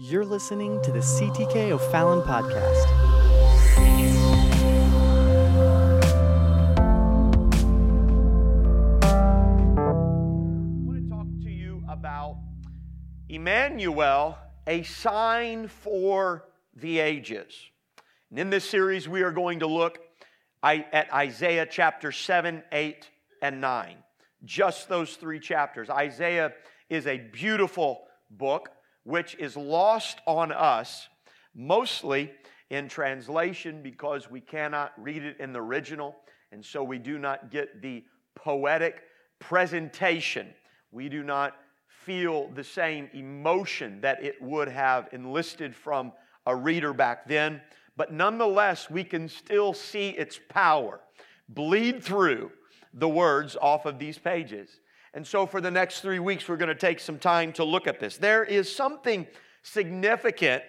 You're listening to the CTK O'Fallon podcast. I want to talk to you about Emmanuel, a sign for the ages. And in this series, we are going to look at Isaiah chapter 7, 8, and 9. Just those three chapters. Isaiah is a beautiful book which is lost on us, mostly in translation because we cannot read it in the original, and so we do not get the poetic presentation. We do not feel the same emotion that it would have enlisted from a reader back then, but nonetheless, we can still see its power bleed through the words off of these pages. And so, for the next three weeks, we're going to take some time to look at this. There is something significant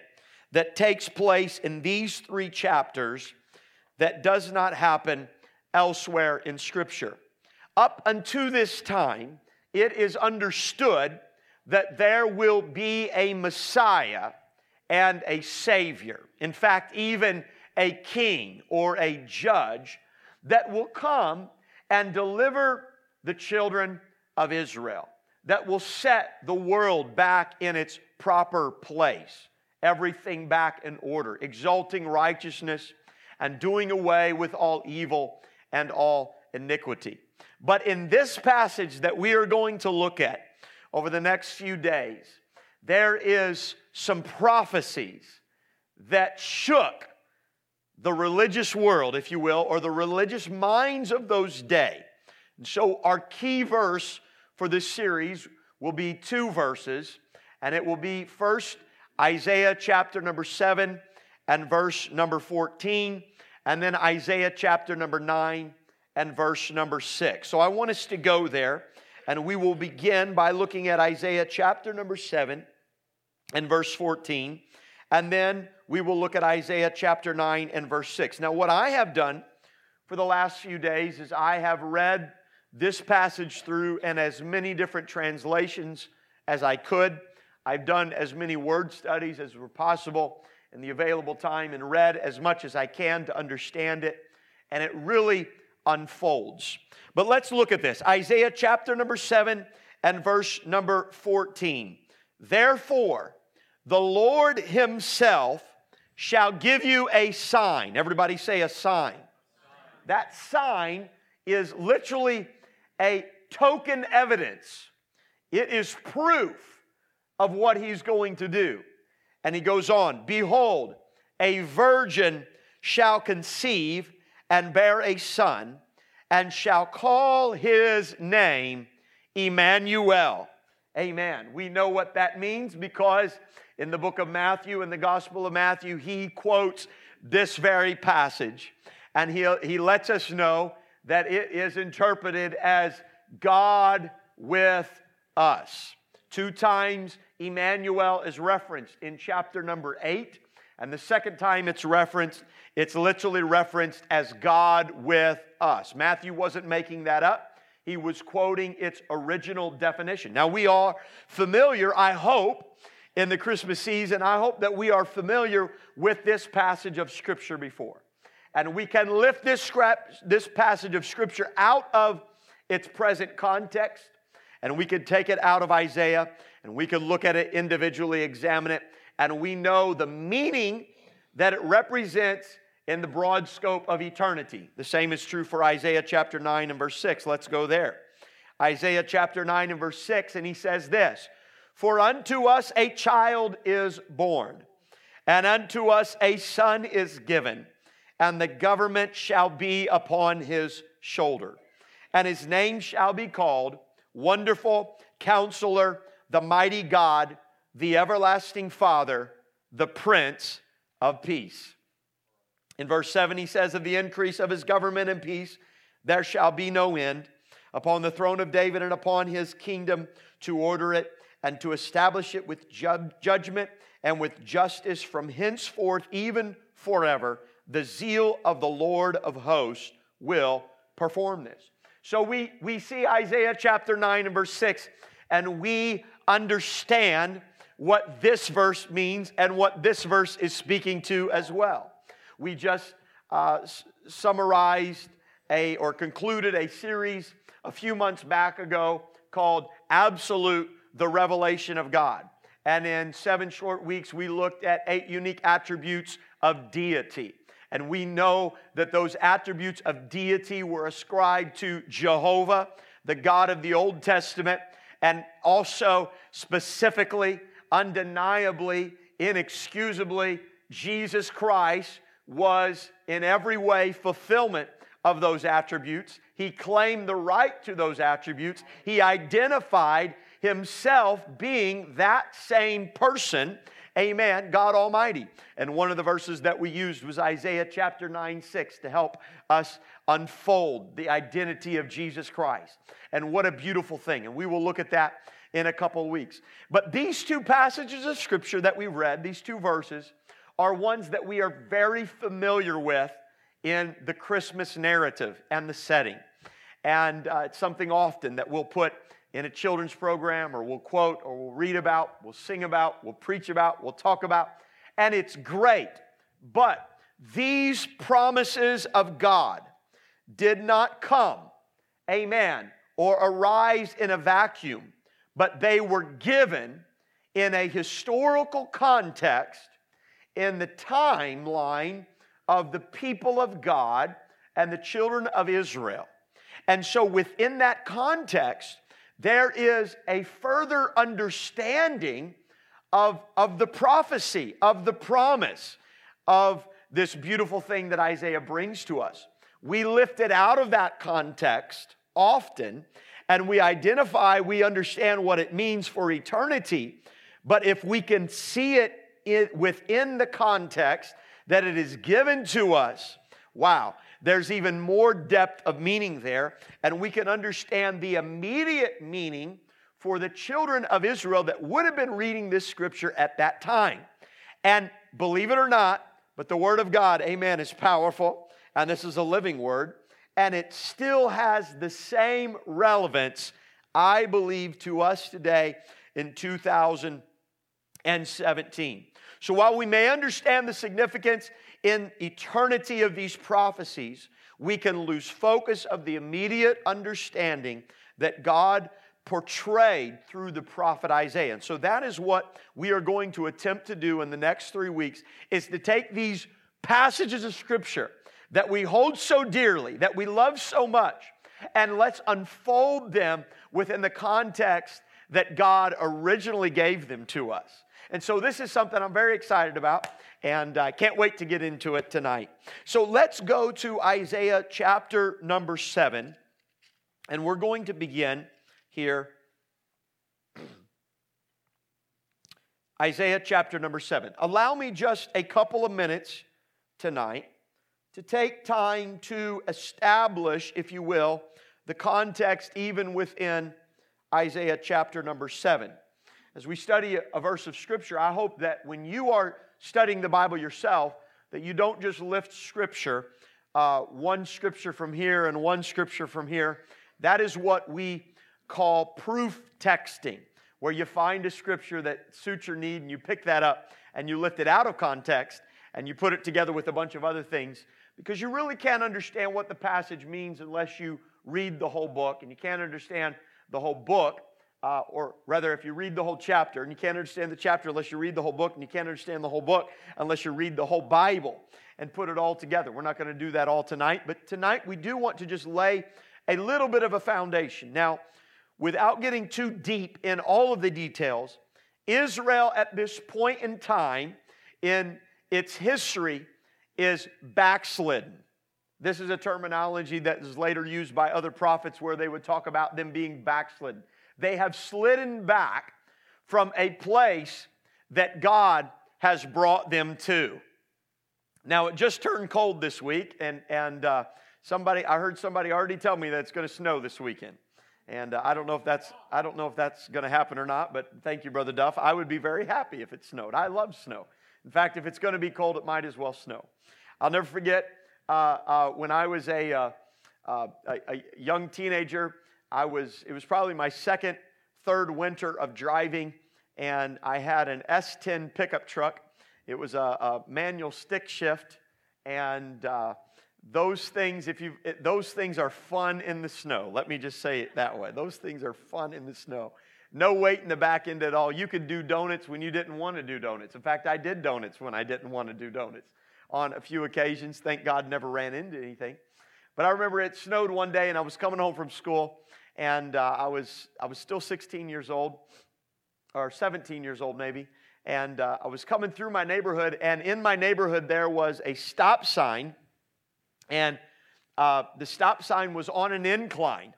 that takes place in these three chapters that does not happen elsewhere in Scripture. Up unto this time, it is understood that there will be a Messiah and a Savior. In fact, even a king or a judge that will come and deliver the children of Israel, that will set the world back in its proper place, everything back in order, exalting righteousness and doing away with all evil and all iniquity. But in this passage that we are going to look at over the next few days, there is some prophecies that shook the religious world, if you will, or the religious minds of those days. And so, our key verse for this series will be two verses, and it will be first Isaiah chapter number 7 and verse number 14, and then Isaiah chapter number 9 and verse number 6. So I want us to go there, and we will begin by looking at Isaiah chapter number 7 and verse 14, and then we will look at Isaiah chapter 9 and verse 6. Now, what I have done for the last few days is I have read this passage through in as many different translations as I could. I've done as many word studies as were possible in the available time and read as much as I can to understand it. And it really unfolds. But let's look at this Isaiah chapter number 7 and verse number 14. Therefore, the Lord Himself shall give you a sign. Everybody say a sign. That sign is literally a token evidence, it is proof of what he's going to do. And he goes on Behold, a virgin shall conceive and bear a son, and shall call his name Emmanuel. Amen. We know what that means because in the book of Matthew, in the Gospel of Matthew, he quotes this very passage. And he, he lets us know that it is interpreted as God with us. Two times Emmanuel is referenced in chapter number eight, and the second time it's referenced, it's literally referenced as God with us. Matthew wasn't making that up, he was quoting its original definition. Now, we are familiar, I hope, in the Christmas season, I hope that we are familiar with this passage of Scripture before. And we can lift this, scrap, this passage of Scripture out of its present context, and we could take it out of Isaiah and we could look at it individually, examine it, and we know the meaning that it represents in the broad scope of eternity. The same is true for Isaiah chapter 9 and verse 6. Let's go there. Isaiah chapter 9 and verse 6, and he says this For unto us a child is born, and unto us a son is given and the government shall be upon his shoulder. And his name shall be called Wonderful Counselor, the Mighty God, the Everlasting Father, the Prince of Peace. In verse 7, he says, Of the increase of his government and peace, there shall be no end upon the throne of David and upon his kingdom to order it and to establish it with ju- judgment and with justice from henceforth, even forever the zeal of the Lord of hosts will perform this. So we, we see Isaiah chapter 9 and verse 6, and we understand what this verse means and what this verse is speaking to as well. We just uh, summarized a or concluded a series a few months back ago called Absolute the Revelation of God. And in seven short weeks, we looked at eight unique attributes of deity. And we know that those attributes of deity were ascribed to Jehovah, the God of the Old Testament, and also specifically, undeniably, inexcusably, Jesus Christ was in every way fulfillment of those attributes. He claimed the right to those attributes. He identified himself being that same person. Amen, God Almighty. And one of the verses that we used was Isaiah chapter 9, 6 to help us unfold the identity of Jesus Christ. And what a beautiful thing. And we will look at that in a couple of weeks. But these two passages of scripture that we read, these two verses, are ones that we are very familiar with in the Christmas narrative and the setting. And uh, it's something often that we'll put in a children's program or we'll quote or we'll read about, we'll sing about, we'll preach about, we'll talk about. And it's great. But these promises of God did not come, amen, or arise in a vacuum, but they were given in a historical context in the timeline of the people of God and the children of Israel. And so, within that context, there is a further understanding of, of the prophecy, of the promise of this beautiful thing that Isaiah brings to us. We lift it out of that context often and we identify, we understand what it means for eternity. But if we can see it in, within the context that it is given to us, wow, there's even more depth of meaning there, and we can understand the immediate meaning for the children of Israel that would have been reading this scripture at that time. And believe it or not, but the Word of God, amen, is powerful, and this is a living Word, and it still has the same relevance, I believe, to us today in 2017. So while we may understand the significance in eternity of these prophecies, we can lose focus of the immediate understanding that God portrayed through the prophet Isaiah. And so that is what we are going to attempt to do in the next 3 weeks is to take these passages of scripture that we hold so dearly, that we love so much, and let's unfold them within the context that God originally gave them to us. And so this is something I'm very excited about, and I can't wait to get into it tonight. So let's go to Isaiah chapter number seven, and we're going to begin here. Isaiah chapter number seven. Allow me just a couple of minutes tonight to take time to establish, if you will, the context even within Isaiah chapter number seven as we study a verse of Scripture, I hope that when you are studying the Bible yourself, that you don't just lift Scripture, uh, one Scripture from here and one Scripture from here. That is what we call proof texting, where you find a Scripture that suits your need and you pick that up and you lift it out of context and you put it together with a bunch of other things because you really can't understand what the passage means unless you read the whole book, and you can't understand the whole book uh, or rather, if you read the whole chapter, and you can't understand the chapter unless you read the whole book, and you can't understand the whole book unless you read the whole Bible and put it all together. We're not going to do that all tonight, but tonight we do want to just lay a little bit of a foundation. Now, without getting too deep in all of the details, Israel at this point in time in its history is backslidden. This is a terminology that is later used by other prophets where they would talk about them being backslidden. They have slidden back from a place that God has brought them to. Now, it just turned cold this week, and, and uh, somebody, I heard somebody already tell me that it's going to snow this weekend. And uh, I don't know if that's I don't know if that's going to happen or not, but thank you, Brother Duff. I would be very happy if it snowed. I love snow. In fact, if it's going to be cold, it might as well snow. I'll never forget uh, uh when I was a, uh, uh, a, a young teenager. I was, it was probably my second, third winter of driving and I had an S10 pickup truck. It was a, a manual stick shift, and uh, those things, if you, those things are fun in the snow. Let me just say it that way. Those things are fun in the snow. No weight in the back end at all. You could do donuts when you didn't want to do donuts. In fact, I did donuts when I didn't want to do donuts on a few occasions. Thank God never ran into anything. But I remember it snowed one day and I was coming home from school and uh, I, was, I was still 16 years old or 17 years old maybe. And uh, I was coming through my neighborhood and in my neighborhood there was a stop sign and uh, the stop sign was on an incline.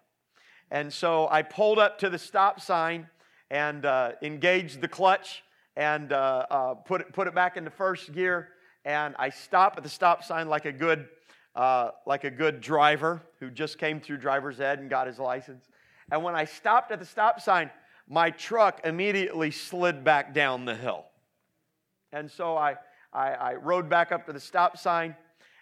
And so I pulled up to the stop sign and uh, engaged the clutch and uh, uh, put, it, put it back into first gear. And I stopped at the stop sign like a good, uh, like a good driver who just came through driver's ed and got his license. And when I stopped at the stop sign, my truck immediately slid back down the hill. And so I, I, I rode back up to the stop sign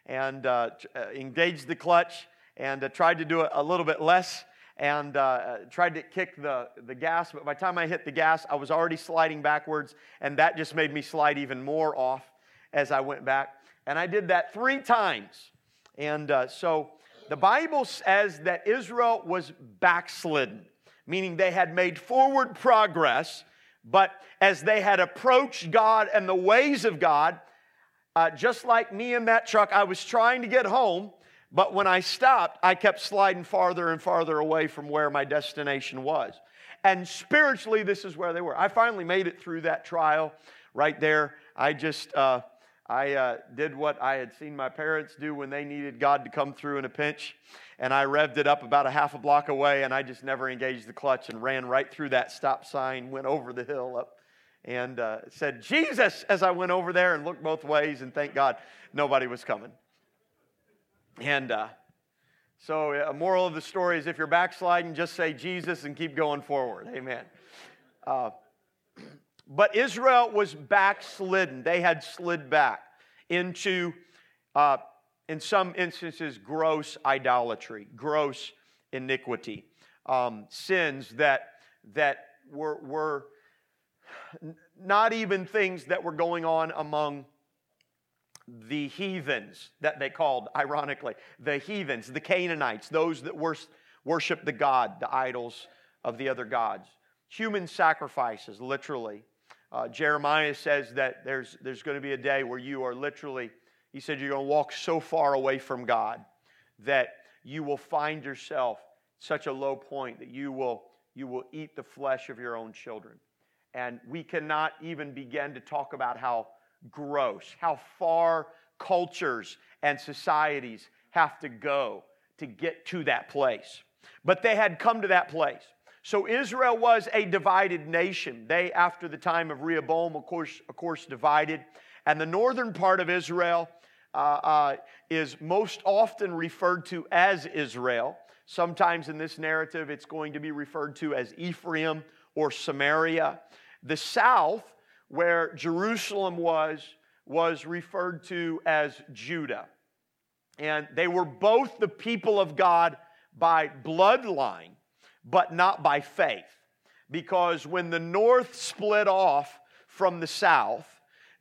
and uh, uh engaged the clutch and uh, tried to do it a little bit less and uh, tried to kick the, the gas. But by the time I hit the gas, I was already sliding backwards, and that just made me slide even more off as I went back. And I did that three times. And uh, so the Bible says that Israel was backslidden, meaning they had made forward progress, but as they had approached God and the ways of God, uh, just like me in that truck, I was trying to get home but when I stopped, I kept sliding farther and farther away from where my destination was. And spiritually, this is where they were. I finally made it through that trial right there. I just, uh, I uh, did what I had seen my parents do when they needed God to come through in a pinch. And I revved it up about a half a block away, and I just never engaged the clutch and ran right through that stop sign, went over the hill up, and uh, said, Jesus, as I went over there and looked both ways, and thank God nobody was coming. And uh, so, a moral of the story is if you're backsliding, just say Jesus and keep going forward. Amen. But Israel was backslidden. They had slid back into, uh, in some instances, gross idolatry, gross iniquity, um, sins that, that were, were not even things that were going on among the heathens that they called, ironically, the heathens, the Canaanites, those that worship the God, the idols of the other gods. Human sacrifices, literally. Uh, Jeremiah says that there's, there's going to be a day where you are literally, he said, you're going to walk so far away from God that you will find yourself such a low point that you will, you will eat the flesh of your own children. And we cannot even begin to talk about how gross, how far cultures and societies have to go to get to that place. But they had come to that place. So Israel was a divided nation. They, after the time of Rehoboam, of course, of course divided. And the northern part of Israel uh, uh, is most often referred to as Israel. Sometimes in this narrative, it's going to be referred to as Ephraim or Samaria. The south where Jerusalem was, was referred to as Judah. And they were both the people of God by bloodline, but not by faith. Because when the north split off from the south,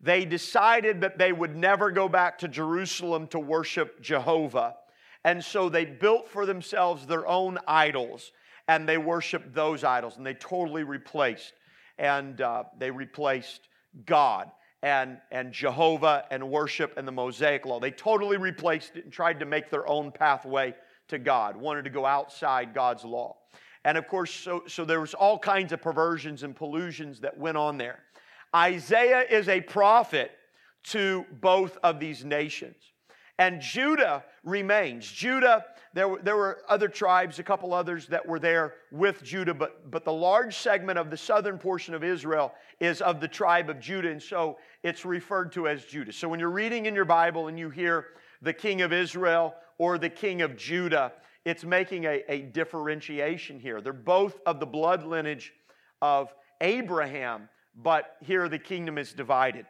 they decided that they would never go back to Jerusalem to worship Jehovah. And so they built for themselves their own idols and they worshiped those idols and they totally replaced and uh, they replaced God and, and Jehovah and worship and the Mosaic law. They totally replaced it and tried to make their own pathway to God, wanted to go outside God's law. And of course, so, so there was all kinds of perversions and pollutions that went on there. Isaiah is a prophet to both of these nations. And Judah remains. Judah, there were, there were other tribes, a couple others that were there with Judah, but, but the large segment of the southern portion of Israel is of the tribe of Judah, and so it's referred to as Judah. So when you're reading in your Bible and you hear the king of Israel or the king of Judah, it's making a, a differentiation here. They're both of the blood lineage of Abraham, but here the kingdom is divided.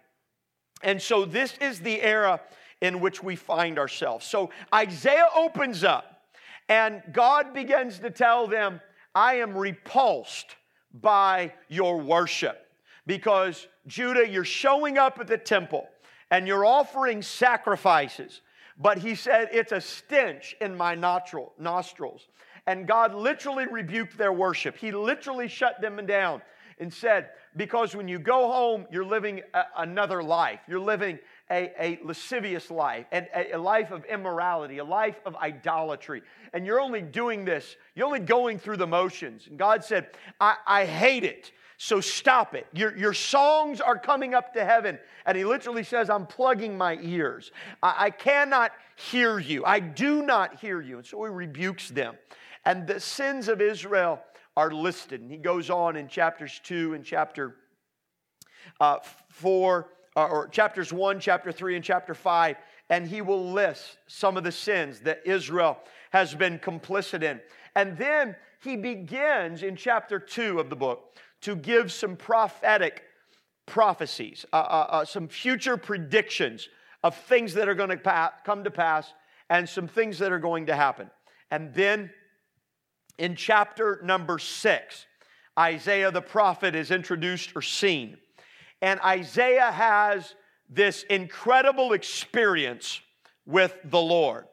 And so this is the era in which we find ourselves. So Isaiah opens up and God begins to tell them, I am repulsed by your worship. because Judah, you're showing up at the temple and you're offering sacrifices. But he said, It's a stench in my nostrils. And God literally rebuked their worship. He literally shut them down and said, Because when you go home, you're living a, another life. You're living a, a lascivious life, and a, a life of immorality, a life of idolatry. And you're only doing this, you're only going through the motions. And God said, I, I hate it. So stop it. Your, your songs are coming up to heaven. And he literally says, I'm plugging my ears. I, I cannot hear you. I do not hear you. And so he rebukes them. And the sins of Israel are listed. And he goes on in chapters 2 and chapter uh, 4, uh, or chapters 1, chapter 3, and chapter 5. And he will list some of the sins that Israel has been complicit in. And then he begins in chapter 2 of the book to give some prophetic prophecies, uh, uh, uh, some future predictions of things that are going to pa- come to pass and some things that are going to happen. And then in chapter number six, Isaiah the prophet is introduced or seen. And Isaiah has this incredible experience with the Lord.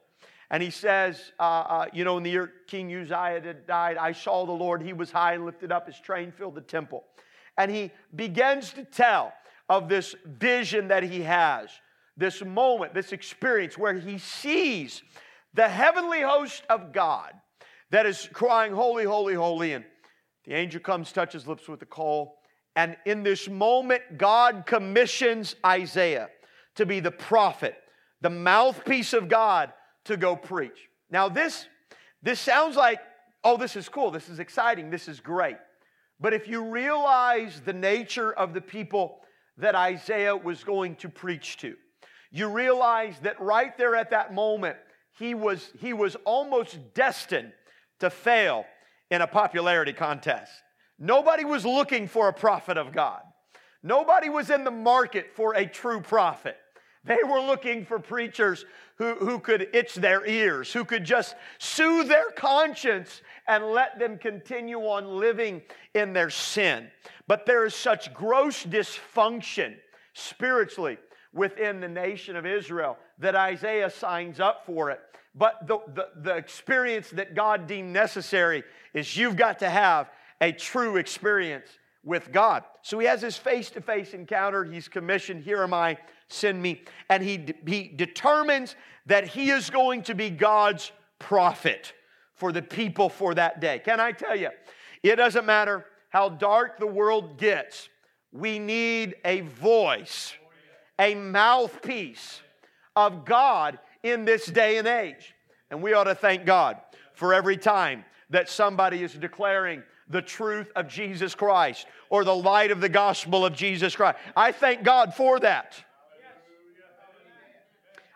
And he says, uh, uh, you know, in the year King Uzziah died, I saw the Lord. He was high and lifted up. His train filled the temple. And he begins to tell of this vision that he has, this moment, this experience where he sees the heavenly host of God that is crying, Holy, holy, holy. And the angel comes, touches lips with the coal. And in this moment, God commissions Isaiah to be the prophet, the mouthpiece of God to go preach. Now, this, this sounds like, oh, this is cool, this is exciting, this is great. But if you realize the nature of the people that Isaiah was going to preach to, you realize that right there at that moment, he was, he was almost destined to fail in a popularity contest. Nobody was looking for a prophet of God. Nobody was in the market for a true prophet. They were looking for preachers who, who could itch their ears, who could just soothe their conscience and let them continue on living in their sin. But there is such gross dysfunction spiritually within the nation of Israel that Isaiah signs up for it. But the, the, the experience that God deemed necessary is you've got to have a true experience with God. So he has his face to face encounter. He's commissioned, Here am I, send me. And he, he determines that he is going to be God's prophet for the people for that day. Can I tell you, it doesn't matter how dark the world gets, we need a voice, a mouthpiece of God in this day and age. And we ought to thank God for every time that somebody is declaring the truth of Jesus Christ or the light of the gospel of Jesus Christ. I thank God for that.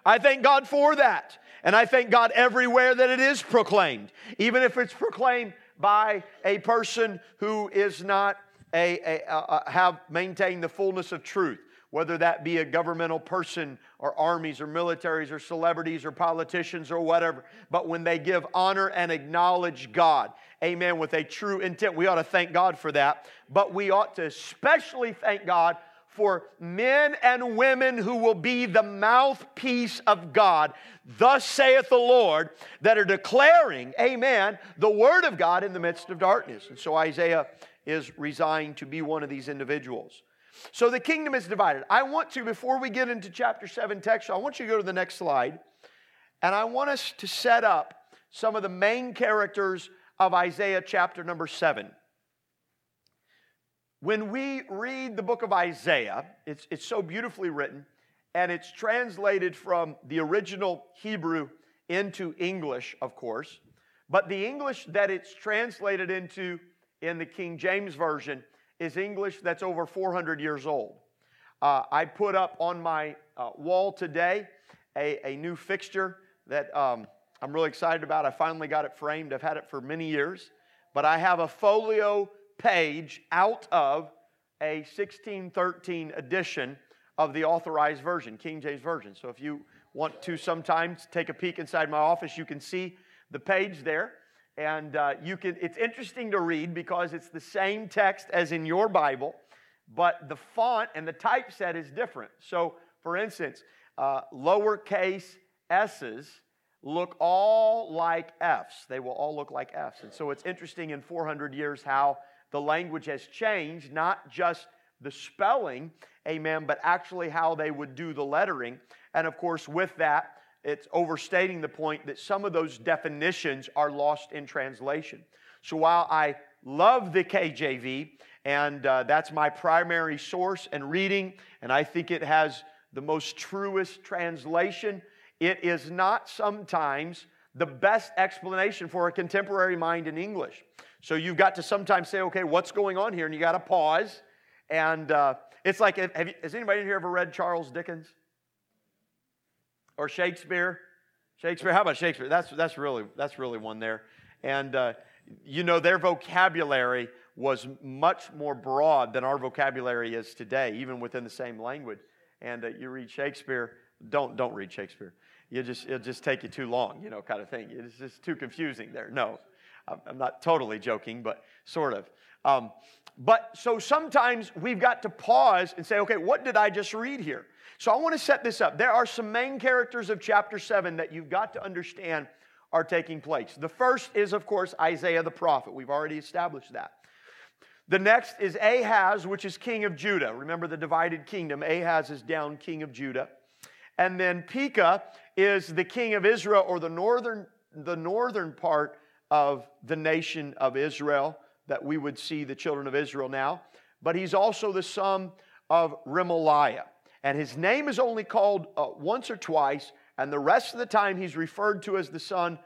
I thank God for that. And I thank God everywhere that it is proclaimed, even if it's proclaimed by a person who is not a, a, a, have maintained the fullness of truth, whether that be a governmental person or armies or militaries or celebrities or politicians or whatever. But when they give honor and acknowledge God, amen, with a true intent, we ought to thank God for that. But we ought to especially thank God for men and women who will be the mouthpiece of God, thus saith the Lord, that are declaring, amen, the word of God in the midst of darkness. And so Isaiah is resigned to be one of these individuals. So the kingdom is divided. I want to, before we get into chapter 7 text, I want you to go to the next slide. And I want us to set up some of the main characters of Isaiah chapter number 7. When we read the book of Isaiah, it's, it's so beautifully written, and it's translated from the original Hebrew into English, of course. But the English that it's translated into in the King James Version is English that's over 400 years old. Uh, I put up on my uh, wall today a, a new fixture that um, I'm really excited about. I finally got it framed. I've had it for many years. But I have a folio page out of a 1613 edition of the authorized version, King James Version. So if you want to sometimes take a peek inside my office, you can see the page there. And uh, you can, it's interesting to read because it's the same text as in your Bible, but the font and the typeset is different. So, for instance, uh, lowercase s's look all like F's. They will all look like F's. And so it's interesting in 400 years how the language has changed, not just the spelling, amen, but actually how they would do the lettering. And of course, with that, it's overstating the point that some of those definitions are lost in translation. So while I love the KJV, and uh, that's my primary source and reading, and I think it has the most truest translation, it is not sometimes the best explanation for a contemporary mind in English. So you've got to sometimes say, okay, what's going on here? And you got to pause. And uh, it's like, have you, has anybody here ever read Charles Dickens? Or Shakespeare? Shakespeare, how about Shakespeare? That's, that's, really, that's really one there. And uh, you know, their vocabulary was much more broad than our vocabulary is today, even within the same language. And uh, you read Shakespeare, don't, don't read Shakespeare you just, it'll just take you too long, you know, kind of thing. It's just too confusing there. No, I'm not totally joking, but sort of. Um, but so sometimes we've got to pause and say, okay, what did I just read here? So I want to set this up. There are some main characters of chapter 7 that you've got to understand are taking place. The first is, of course, Isaiah the prophet. We've already established that. The next is Ahaz, which is king of Judah. Remember the divided kingdom. Ahaz is down king of Judah. And then Pekah is the king of Israel or the northern, the northern part of the nation of Israel that we would see the children of Israel now. But he's also the son of Remaliah. And his name is only called uh, once or twice, and the rest of the time he's referred to as the son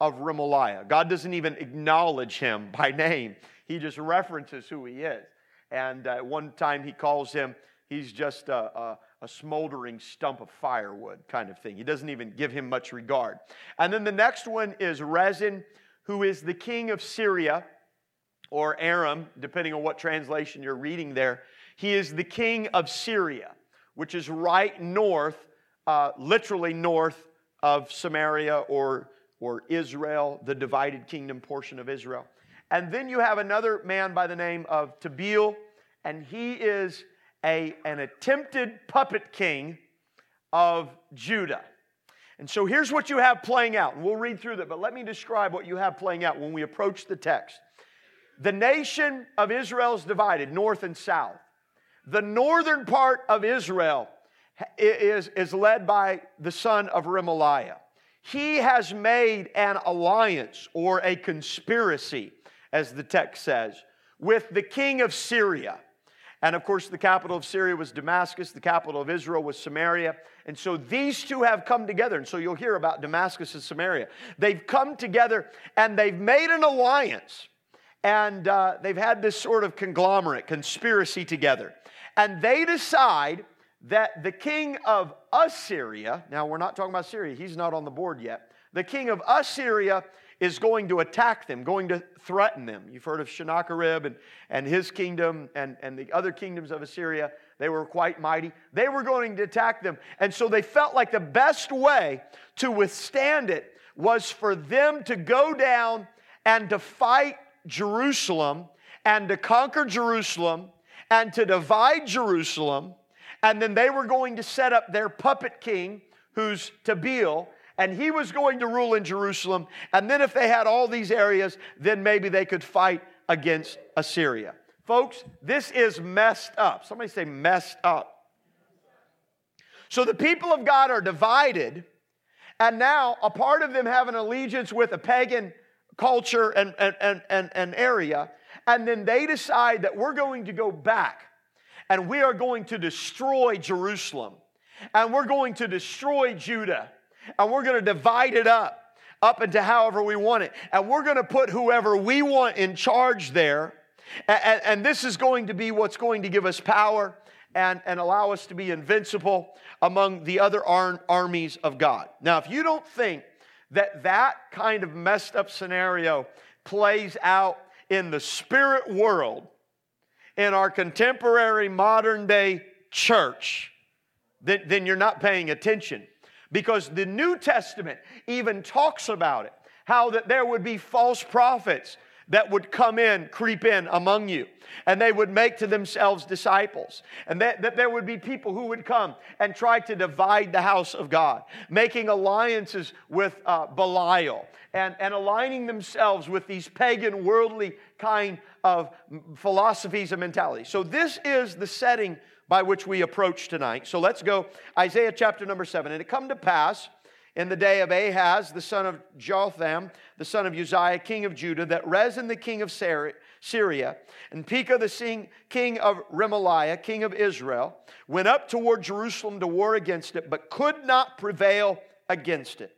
of Remaliah. God doesn't even acknowledge him by name, he just references who he is. And uh, one time he calls him, he's just a, a a smoldering stump of firewood kind of thing. He doesn't even give him much regard. And then the next one is Rezin, who is the king of Syria or Aram, depending on what translation you're reading there. He is the king of Syria, which is right north, uh, literally north of Samaria or, or Israel, the divided kingdom portion of Israel. And then you have another man by the name of Tabeel, and he is a, an attempted puppet king of Judah. And so here's what you have playing out. And we'll read through that, but let me describe what you have playing out when we approach the text. The nation of Israel is divided north and south. The northern part of Israel is, is led by the son of Remaliah. He has made an alliance or a conspiracy, as the text says, with the king of Syria. And of course, the capital of Syria was Damascus, the capital of Israel was Samaria. And so these two have come together. And so you'll hear about Damascus and Samaria. They've come together and they've made an alliance. And uh, they've had this sort of conglomerate, conspiracy together. And they decide that the king of Assyria, now we're not talking about Syria, he's not on the board yet. The king of Assyria is going to attack them, going to threaten them. You've heard of Sennacherib and, and his kingdom and, and the other kingdoms of Assyria. They were quite mighty. They were going to attack them. And so they felt like the best way to withstand it was for them to go down and to fight Jerusalem and to conquer Jerusalem and to divide Jerusalem. And then they were going to set up their puppet king, who's Tabeel, and he was going to rule in Jerusalem. And then, if they had all these areas, then maybe they could fight against Assyria. Folks, this is messed up. Somebody say, messed up. So the people of God are divided, and now a part of them have an allegiance with a pagan culture and, and, and, and, area, and then they decide that we're going to go back and we are going to destroy Jerusalem and we're going to destroy Judah and we're going to divide it up up into however we want it. And we're going to put whoever we want in charge there. And, and, this is going to be what's going to give us power and, and allow us to be invincible among the other ar- armies of God. Now, if you don't think that that kind of messed up scenario plays out in the spirit world in our contemporary modern day church, then, then you're not paying attention because the New Testament even talks about it how that there would be false prophets that would come in, creep in among you, and they would make to themselves disciples. And that, that there would be people who would come and try to divide the house of God, making alliances with uh, Belial and, and aligning themselves with these pagan, worldly kind of philosophies and mentalities. So, this is the setting by which we approach tonight. So, let's go Isaiah chapter number seven. And it come to pass in the day of Ahaz, the son of Jotham, the son of Uzziah, king of Judah, that Rezin, the king of Syria, and Pekah, the king of Remaliah, king of Israel, went up toward Jerusalem to war against it, but could not prevail against it.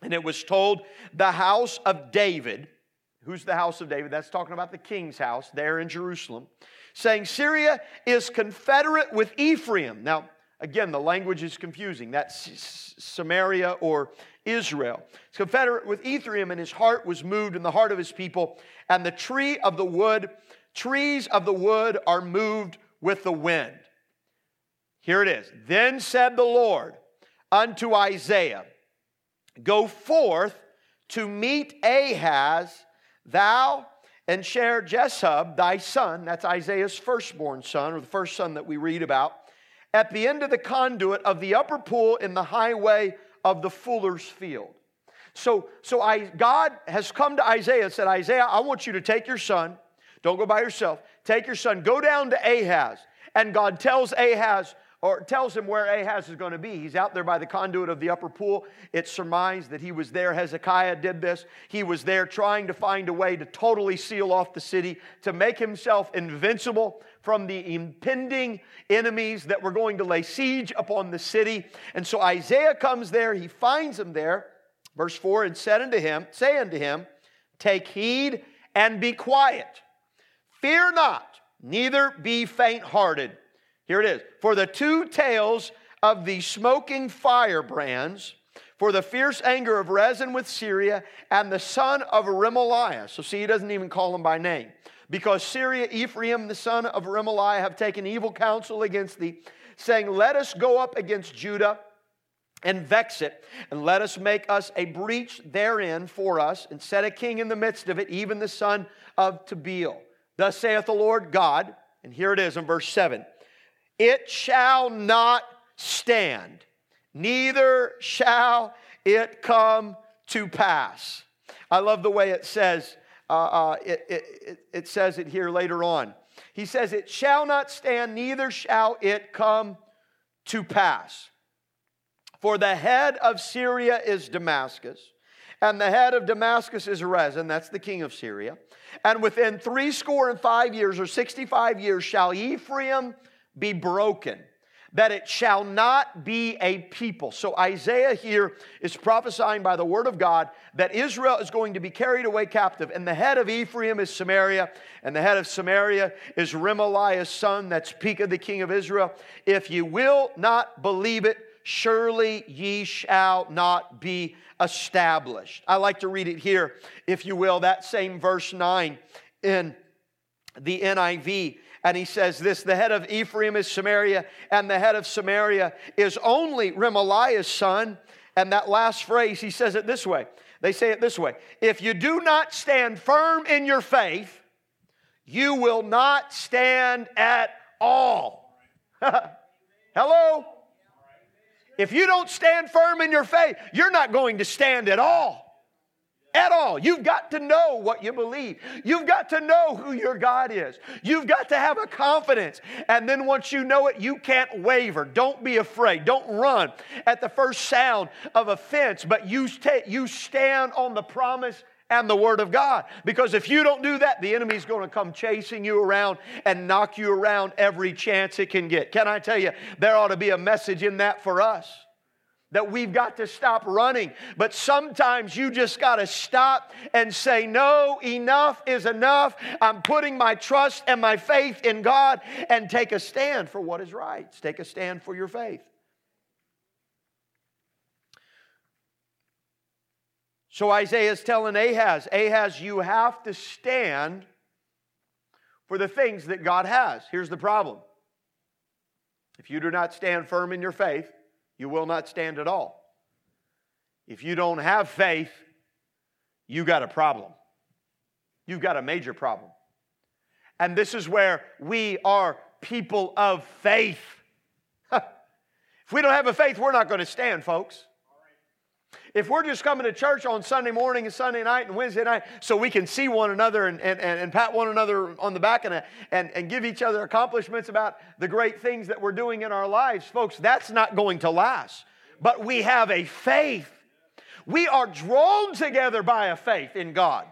And it was told the house of David, who's the house of David? That's talking about the king's house there in Jerusalem, saying, Syria is confederate with Ephraim. Now, Again, the language is confusing. That's Samaria or Israel. It's confederate with Ephraim, and his heart was moved in the heart of his people. And the tree of the wood, trees of the wood are moved with the wind. Here it is. Then said the Lord unto Isaiah, Go forth to meet Ahaz, thou and Shear-jashub, thy son. That's Isaiah's firstborn son, or the first son that we read about at the end of the conduit of the upper pool in the highway of the fuller's field. So, so I, God has come to Isaiah and said, Isaiah, I want you to take your son. Don't go by yourself. Take your son. Go down to Ahaz. And God tells Ahaz, or tells him where Ahaz is going to be. He's out there by the conduit of the upper pool. It's surmised that he was there. Hezekiah did this. He was there trying to find a way to totally seal off the city, to make himself invincible from the impending enemies that were going to lay siege upon the city. And so Isaiah comes there. He finds him there. Verse 4 and said unto him, say unto him, Take heed and be quiet. Fear not, neither be faint hearted. Here it is. For the two tails of the smoking firebrands, for the fierce anger of Rezin with Syria, and the son of Remaliah. So, see, he doesn't even call him by name. Because Syria, Ephraim, the son of Remaliah, have taken evil counsel against thee, saying, Let us go up against Judah and vex it, and let us make us a breach therein for us, and set a king in the midst of it, even the son of Tabeel. Thus saith the Lord God, and here it is in verse 7 it shall not stand, neither shall it come to pass. I love the way it says, uh, uh, it, it, it says it here later on. He says, It shall not stand, neither shall it come to pass. For the head of Syria is Damascus, and the head of Damascus is Rezin, that's the king of Syria. And within three score and five years, or 65 years, shall Ephraim be broken, that it shall not be a people. So Isaiah here is prophesying by the word of God that Israel is going to be carried away captive, and the head of Ephraim is Samaria, and the head of Samaria is Remaliah's son, that's Pekah, the king of Israel. If you will not believe it, surely ye shall not be established. I like to read it here, if you will, that same verse 9 in the NIV. And he says this the head of Ephraim is Samaria, and the head of Samaria is only Remaliah's son. And that last phrase, he says it this way. They say it this way If you do not stand firm in your faith, you will not stand at all. Hello? If you don't stand firm in your faith, you're not going to stand at all at all. You've got to know what you believe. You've got to know who your God is. You've got to have a confidence. And then once you know it, you can't waver. Don't be afraid. Don't run at the first sound of offense, but you, st- you stand on the promise and the Word of God. Because if you don't do that, the enemy's going to come chasing you around and knock you around every chance it can get. Can I tell you, there ought to be a message in that for us that we've got to stop running. But sometimes you just got to stop and say, No, enough is enough. I'm putting my trust and my faith in God and take a stand for what is right. Take a stand for your faith. So Isaiah is telling Ahaz, Ahaz, you have to stand for the things that God has. Here's the problem. If you do not stand firm in your faith, you will not stand at all. If you don't have faith, you got a problem. you've got a major problem. And this is where we are people of faith. if we don't have a faith, we're not going to stand, folks. If we're just coming to church on Sunday morning and Sunday night and Wednesday night so we can see one another and, and, and pat one another on the back and, and, and give each other accomplishments about the great things that we're doing in our lives, folks, that's not going to last. But we have a faith. We are drawn together by a faith in God.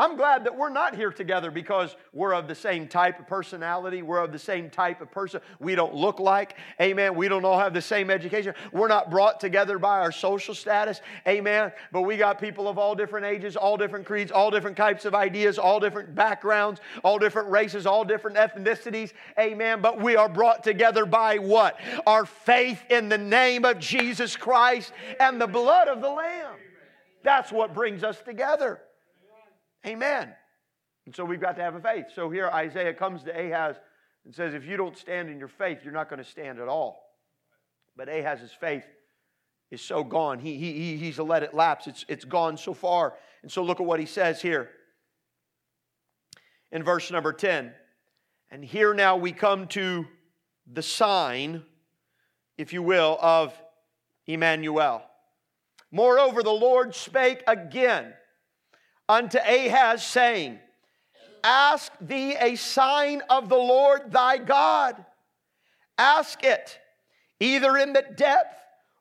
I'm glad that we're not here together because we're of the same type of personality. We're of the same type of person. We don't look like. Amen. We don't all have the same education. We're not brought together by our social status. Amen. But we got people of all different ages, all different creeds, all different types of ideas, all different backgrounds, all different races, all different ethnicities. Amen. But we are brought together by what? Our faith in the name of Jesus Christ and the blood of the Lamb. That's what brings us together. Amen. And so we've got to have a faith. So here Isaiah comes to Ahaz and says, If you don't stand in your faith, you're not going to stand at all. But Ahaz's faith is so gone. He, he, he's let it lapse, it's, it's gone so far. And so look at what he says here in verse number 10. And here now we come to the sign, if you will, of Emmanuel. Moreover, the Lord spake again unto Ahaz, saying, Ask thee a sign of the Lord thy God. Ask it, either in the depth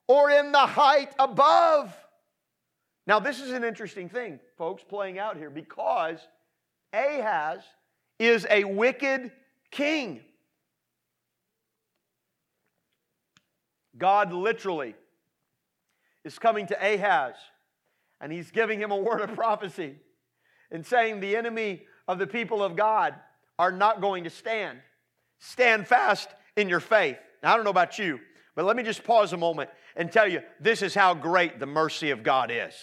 or in the height above. Now, this is an interesting thing, folks, playing out here because Ahaz is a wicked king. God literally is coming to Ahaz and he's giving him a word of prophecy and saying the enemy of the people of God are not going to stand. Stand fast in your faith. Now, I don't know about you, but let me just pause a moment and tell you this is how great the mercy of God is.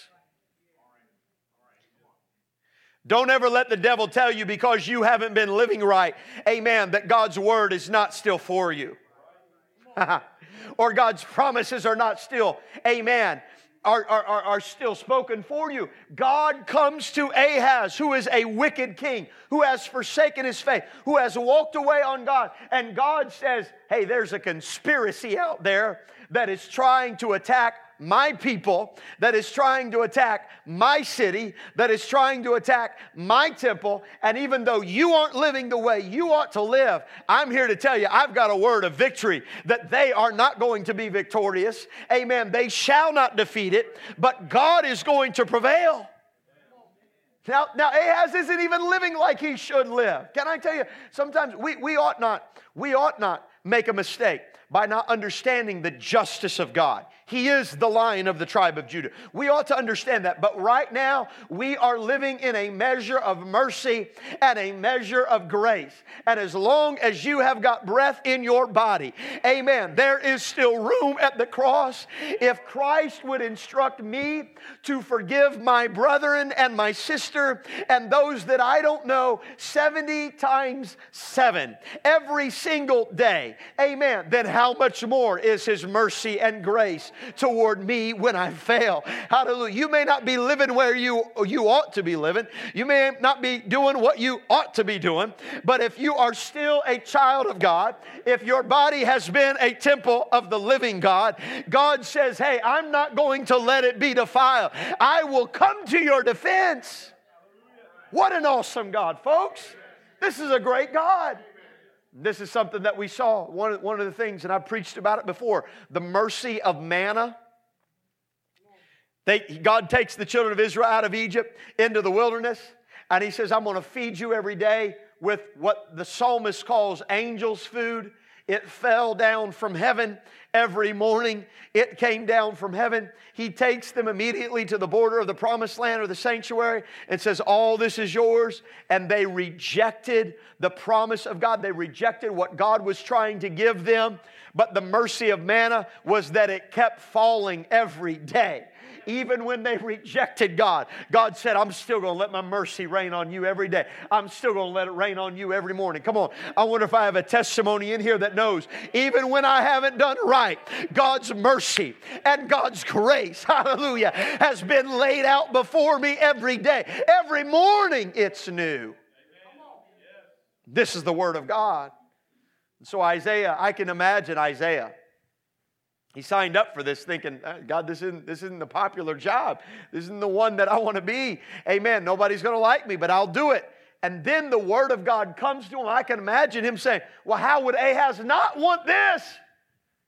Don't ever let the devil tell you because you haven't been living right, amen, that God's word is not still for you. or God's promises are not still, amen, are, are, are, still spoken for you. God comes to Ahaz, who is a wicked king, who has forsaken his faith, who has walked away on God. And God says, Hey, there's a conspiracy out there that is trying to attack my people, that is trying to attack my city, that is trying to attack my temple. And even though you aren't living the way you ought to live, I'm here to tell you, I've got a word of victory that they are not going to be victorious. Amen. They shall not defeat it, but God is going to prevail. Now, now Ahaz isn't even living like he should live. Can I tell you? Sometimes we, we ought not, we ought not make a mistake by not understanding the justice of God. He is the lion of the tribe of Judah. We ought to understand that. But right now, we are living in a measure of mercy and a measure of grace. And as long as you have got breath in your body, amen, there is still room at the cross. If Christ would instruct me to forgive my brethren and my sister and those that I don't know 70 times 7 every single day, amen, then how much more is His mercy and grace toward me when I fail. Hallelujah. You may not be living where you, you ought to be living. You may not be doing what you ought to be doing. But if you are still a child of God, if your body has been a temple of the living God, God says, Hey, I'm not going to let it be defiled. I will come to your defense. What an awesome God, folks. This is a great God. This is something that we saw. One, one of the things, and I've preached about it before the mercy of manna. They, God takes the children of Israel out of Egypt into the wilderness, and He says, I'm going to feed you every day with what the psalmist calls angels' food. It fell down from heaven every morning. It came down from heaven. He takes them immediately to the border of the promised land or the sanctuary and says, All this is yours. And they rejected the promise of God. They rejected what God was trying to give them. But the mercy of manna was that it kept falling every day even when they rejected God, God said, I'm still going to let my mercy rain on you every day. I'm still going to let it rain on you every morning. Come on. I wonder if I have a testimony in here that knows, even when I haven't done right, God's mercy and God's grace, hallelujah, has been laid out before me every day. Every morning it's new. This is the Word of God. So, Isaiah, I can imagine Isaiah. He signed up for this thinking, uh, God, this isn't, this isn't the popular job. This isn't the one that I want to be. Amen. Nobody's going to like me, but I'll do it. And then the word of God comes to him. I can imagine him saying, Well, how would Ahaz not want this?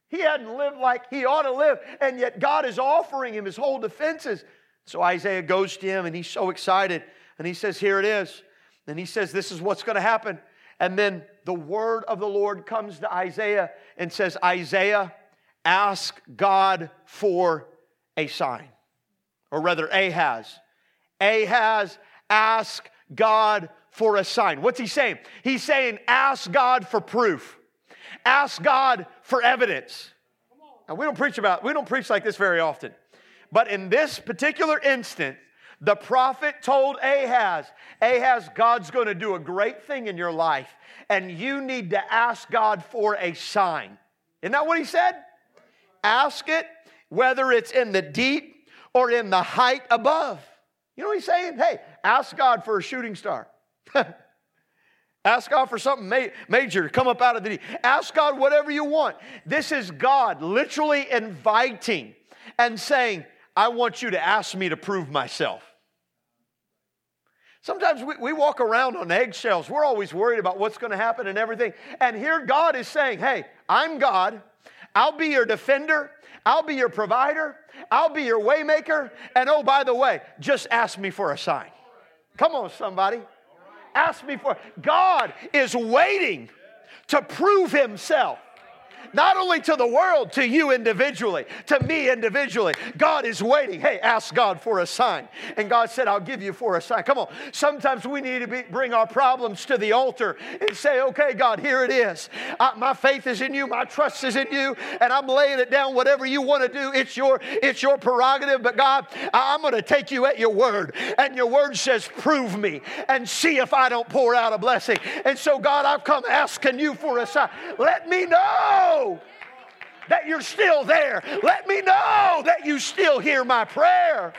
He hadn't lived like he ought to live, and yet God is offering him his whole defenses. So Isaiah goes to him, and he's so excited. And he says, Here it is. And he says, This is what's going to happen. And then the word of the Lord comes to Isaiah and says, Isaiah, ask God for a sign. Or rather, Ahaz. Ahaz, ask God for a sign. What's he saying? He's saying, ask God for proof. Ask God for evidence. Now, we don't preach about, we don't preach like this very often. But in this particular instance, the prophet told Ahaz, Ahaz, God's going to do a great thing in your life, and you need to ask God for a sign. Isn't that what he said? Ask it whether it's in the deep or in the height above. You know what he's saying? Hey, ask God for a shooting star. ask God for something ma- major come up out of the deep. Ask God whatever you want. This is God literally inviting and saying, I want you to ask me to prove myself. Sometimes we, we walk around on eggshells. We're always worried about what's going to happen and everything. And here God is saying, Hey, I'm God. I'll be your defender. I'll be your provider. I'll be your waymaker. And oh, by the way, just ask me for a sign. Come on, somebody. Ask me for. God is waiting to prove himself not only to the world, to you individually, to me individually. God is waiting. Hey, ask God for a sign. And God said, I'll give you for a sign. Come on. Sometimes we need to be, bring our problems to the altar and say, okay, God, here it is. I, my faith is in you. My trust is in you. And I'm laying it down. Whatever you want to do, it's your, it's your prerogative. But God, I'm going to take you at your word. And your word says, prove me and see if I don't pour out a blessing. And so, God, I've come asking you for a sign. Let me know that you're still there. Let me know that you still hear my prayer.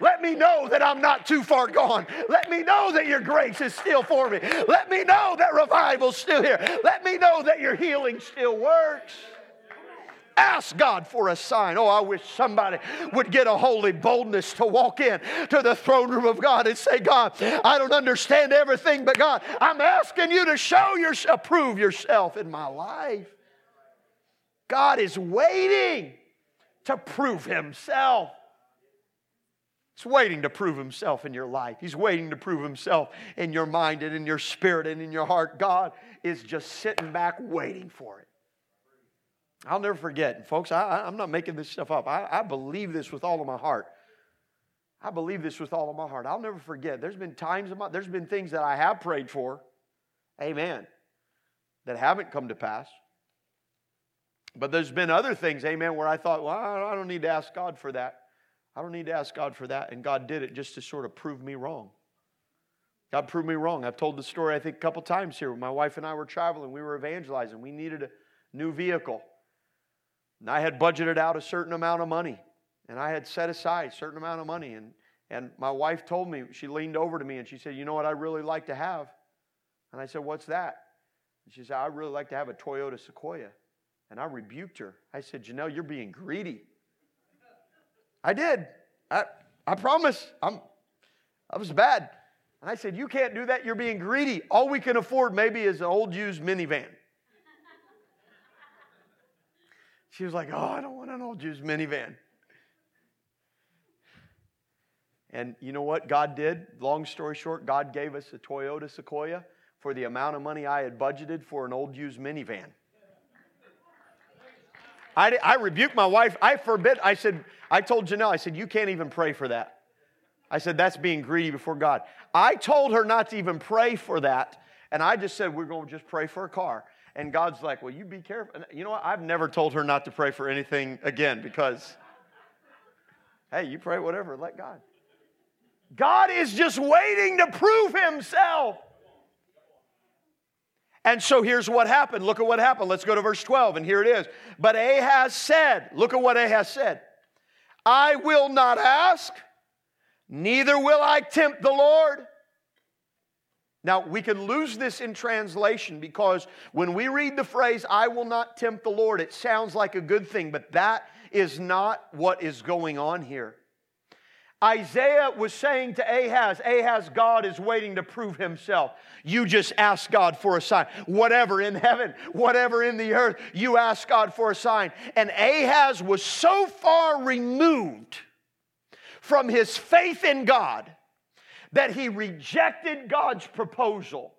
Let me know that I'm not too far gone. Let me know that your grace is still for me. Let me know that revival's still here. Let me know that your healing still works. Ask God for a sign. Oh, I wish somebody would get a holy boldness to walk in to the throne room of God and say, God, I don't understand everything, but God, I'm asking you to show yourself, prove yourself in my life. God is waiting to prove himself. He's waiting to prove himself in your life. He's waiting to prove himself in your mind and in your spirit and in your heart. God is just sitting back waiting for it. I'll never forget. folks, I, am not making this stuff up. I, I believe this with all of my heart. I believe this with all of my heart. I'll never forget. There's been times, my, there's been things that I have prayed for, amen, that haven't come to pass. But there's been other things, amen, where I thought, well, I don't need to ask God for that. I don't need to ask God for that. And God did it just to sort of prove me wrong. God proved me wrong. I've told the story, I think, a couple times here. My wife and I were traveling, we were evangelizing. We needed a new vehicle. And I had budgeted out a certain amount of money. And I had set aside a certain amount of money. And, and my wife told me, she leaned over to me and she said, You know what I'd really like to have? And I said, What's that? And she said, I'd really like to have a Toyota Sequoia. And I rebuked her. I said, Janelle, you're being greedy. I did. I, I promise. I'm, I was bad. And I said, You can't do that. You're being greedy. All we can afford maybe is an old used minivan. She was like, Oh, I don't want an old used minivan. And you know what God did? Long story short, God gave us a Toyota Sequoia for the amount of money I had budgeted for an old used minivan. I, I rebuked my wife. I forbid. I said, I told Janelle, I said, you can't even pray for that. I said, that's being greedy before God. I told her not to even pray for that. And I just said, we're going to just pray for a car. And God's like, well, you be careful. And you know what? I've never told her not to pray for anything again because Hey, you pray whatever, let God. God is just waiting to prove himself. And so here's what happened. Look at what happened. Let's go to verse 12, and here it is. But Ahaz said, Look at what Ahaz said I will not ask, neither will I tempt the Lord. Now, we can lose this in translation because when we read the phrase, I will not tempt the Lord, it sounds like a good thing, but that is not what is going on here. Isaiah was saying to Ahaz, Ahaz, God is waiting to prove himself. You just ask God for a sign. Whatever in heaven, whatever in the earth, you ask God for a sign. And Ahaz was so far removed from his faith in God that he rejected God's proposal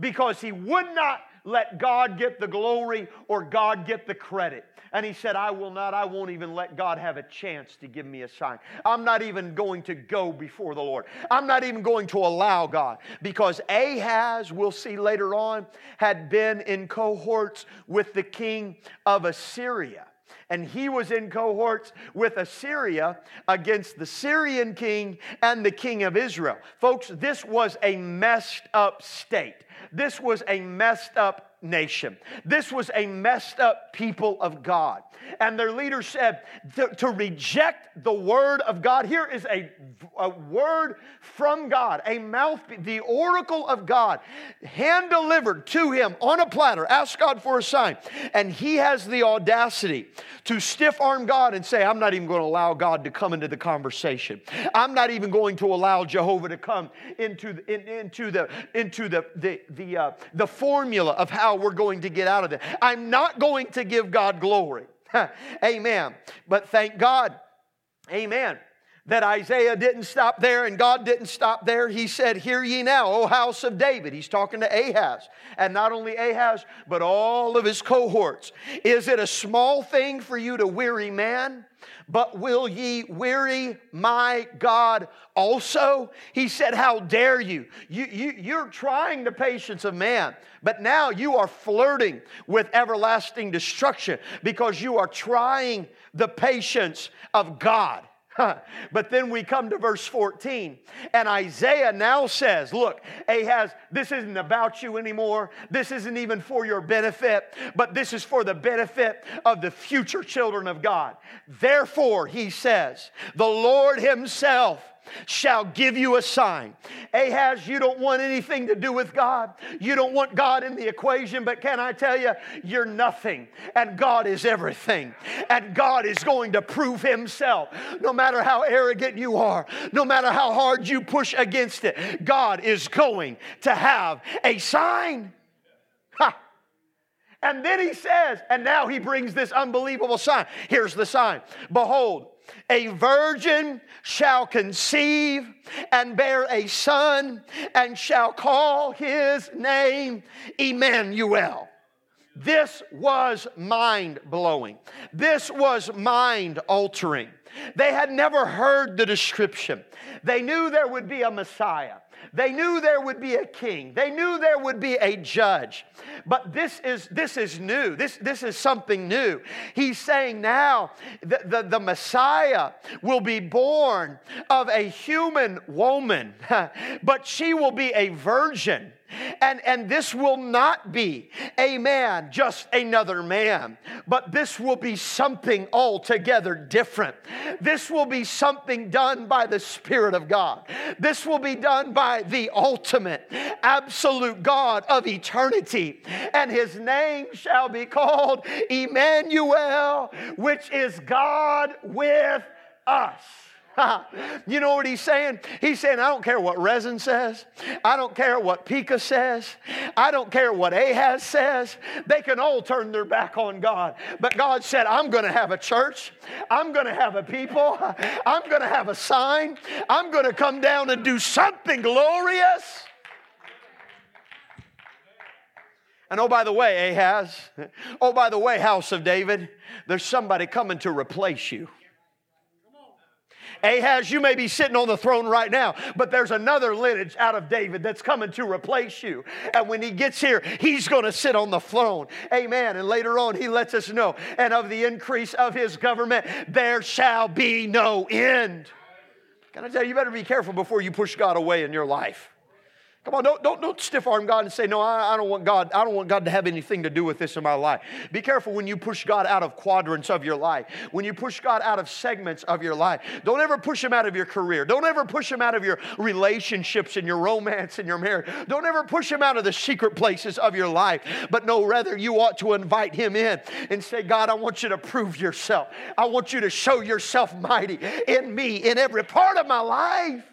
because he would not let God get the glory or God get the credit. And he said, I will not, I won't even let God have a chance to give me a sign. I'm not even going to go before the Lord. I'm not even going to allow God because Ahaz, we'll see later on, had been in cohorts with the king of Assyria and he was in cohorts with Assyria against the Syrian king and the king of Israel. Folks, this was a messed up state. This was a messed up nation. This was a messed up people of God. And their leader said to, to reject the word of God. Here is a, a word from God, a mouth, the oracle of God, hand delivered to him on a platter. Ask God for a sign. And he has the audacity to stiff arm God and say, I'm not even going to allow God to come into the conversation. I'm not even going to allow Jehovah to come into the, in, into the, into the, the, the, uh, the formula of how how we're going to get out of it. I'm not going to give God glory. Amen. But thank God. Amen that Isaiah didn't stop there and God didn't stop there. He said, Hear ye now, O house of David. He's talking to Ahaz. And not only Ahaz, but all of his cohorts. Is it a small thing for you to weary man? But will ye weary my God also? He said, How dare you? you, you you're trying the patience of man, but now you are flirting with everlasting destruction because you are trying the patience of God. but then we come to verse 14, and Isaiah now says, Look, Ahaz, this isn't about you anymore. This isn't even for your benefit, but this is for the benefit of the future children of God. Therefore, he says, The Lord Himself shall give you a sign. Ahaz, you don't want anything to do with God. You don't want God in the equation, but can I tell you, you're nothing, and God is everything. And God is going to prove Himself. No matter how arrogant you are, no matter how hard you push against it, God is going to have a sign. Ha! And then he says, and now he brings this unbelievable sign. Here's the sign Behold, a virgin shall conceive and bear a son and shall call his name Emmanuel. This was mind blowing. This was mind altering. They had never heard the description. They knew there would be a Messiah. They knew there would be a king. They knew there would be a judge. But this is, this is new. This, this is something new. He's saying now the, the, the Messiah will be born of a human woman, but she will be a virgin. And, and this will not be a man, just another man, but this will be something altogether different. This will be something done by the Spirit of God. This will be done by the ultimate, absolute God of eternity. And his name shall be called Emmanuel, which is God with us. you know what he's saying? He's saying, I don't care what Rezin says. I don't care what Pekah says. I don't care what Ahaz says. They can all turn their back on God. But God said, I'm going to have a church. I'm going to have a people. I'm going to have a sign. I'm going to come down and do something glorious. And oh, by the way, Ahaz, oh, by the way, house of David, there's somebody coming to replace you. Ahaz, you may be sitting on the throne right now, but there's another lineage out of David that's coming to replace you. And when he gets here, he's going to sit on the throne. Amen. And later on, he lets us know, and of the increase of his government, there shall be no end. Can I tell you, you better be careful before you push God away in your life. Come on, don't, don't, don't stiff arm God and say, No, I, I, don't want God, I don't want God to have anything to do with this in my life. Be careful when you push God out of quadrants of your life, when you push God out of segments of your life. Don't ever push him out of your career. Don't ever push him out of your relationships and your romance and your marriage. Don't ever push him out of the secret places of your life. But no, rather, you ought to invite him in and say, God, I want you to prove yourself. I want you to show yourself mighty in me, in every part of my life.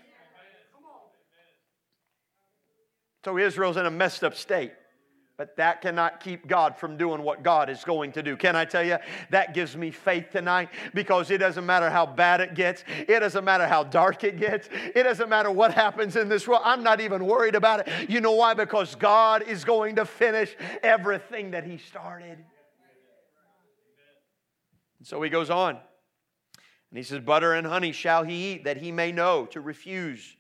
So Israel's in a messed up state. But that cannot keep God from doing what God is going to do. Can I tell you? That gives me faith tonight because it doesn't matter how bad it gets. It doesn't matter how dark it gets. It doesn't matter what happens in this world. I'm not even worried about it. You know why? Because God is going to finish everything that He started. And so He goes on. And He says, Butter and honey shall He eat, that He may know to refuse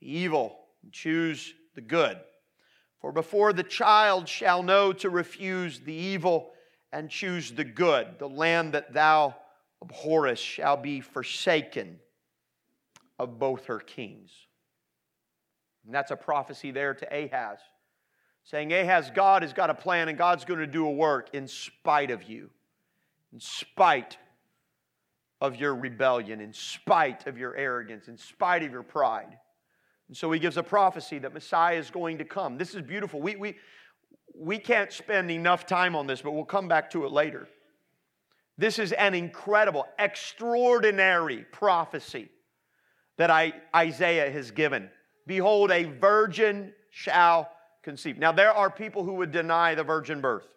evil and choose the good. For before the child shall know to refuse the evil and choose the good, the land that thou abhorrest shall be forsaken of both her kings. And that's a prophecy there to Ahaz, saying, Ahaz, God has got a plan and God's going to do a work in spite of you, in spite of your rebellion, in spite of your arrogance, in spite of your pride. And so he gives a prophecy that Messiah is going to come. This is beautiful. We, we, we can't spend enough time on this, but we'll come back to it later. This is an incredible, extraordinary prophecy that I, Isaiah has given. Behold, a virgin shall conceive. Now, there are people who would deny the virgin birth.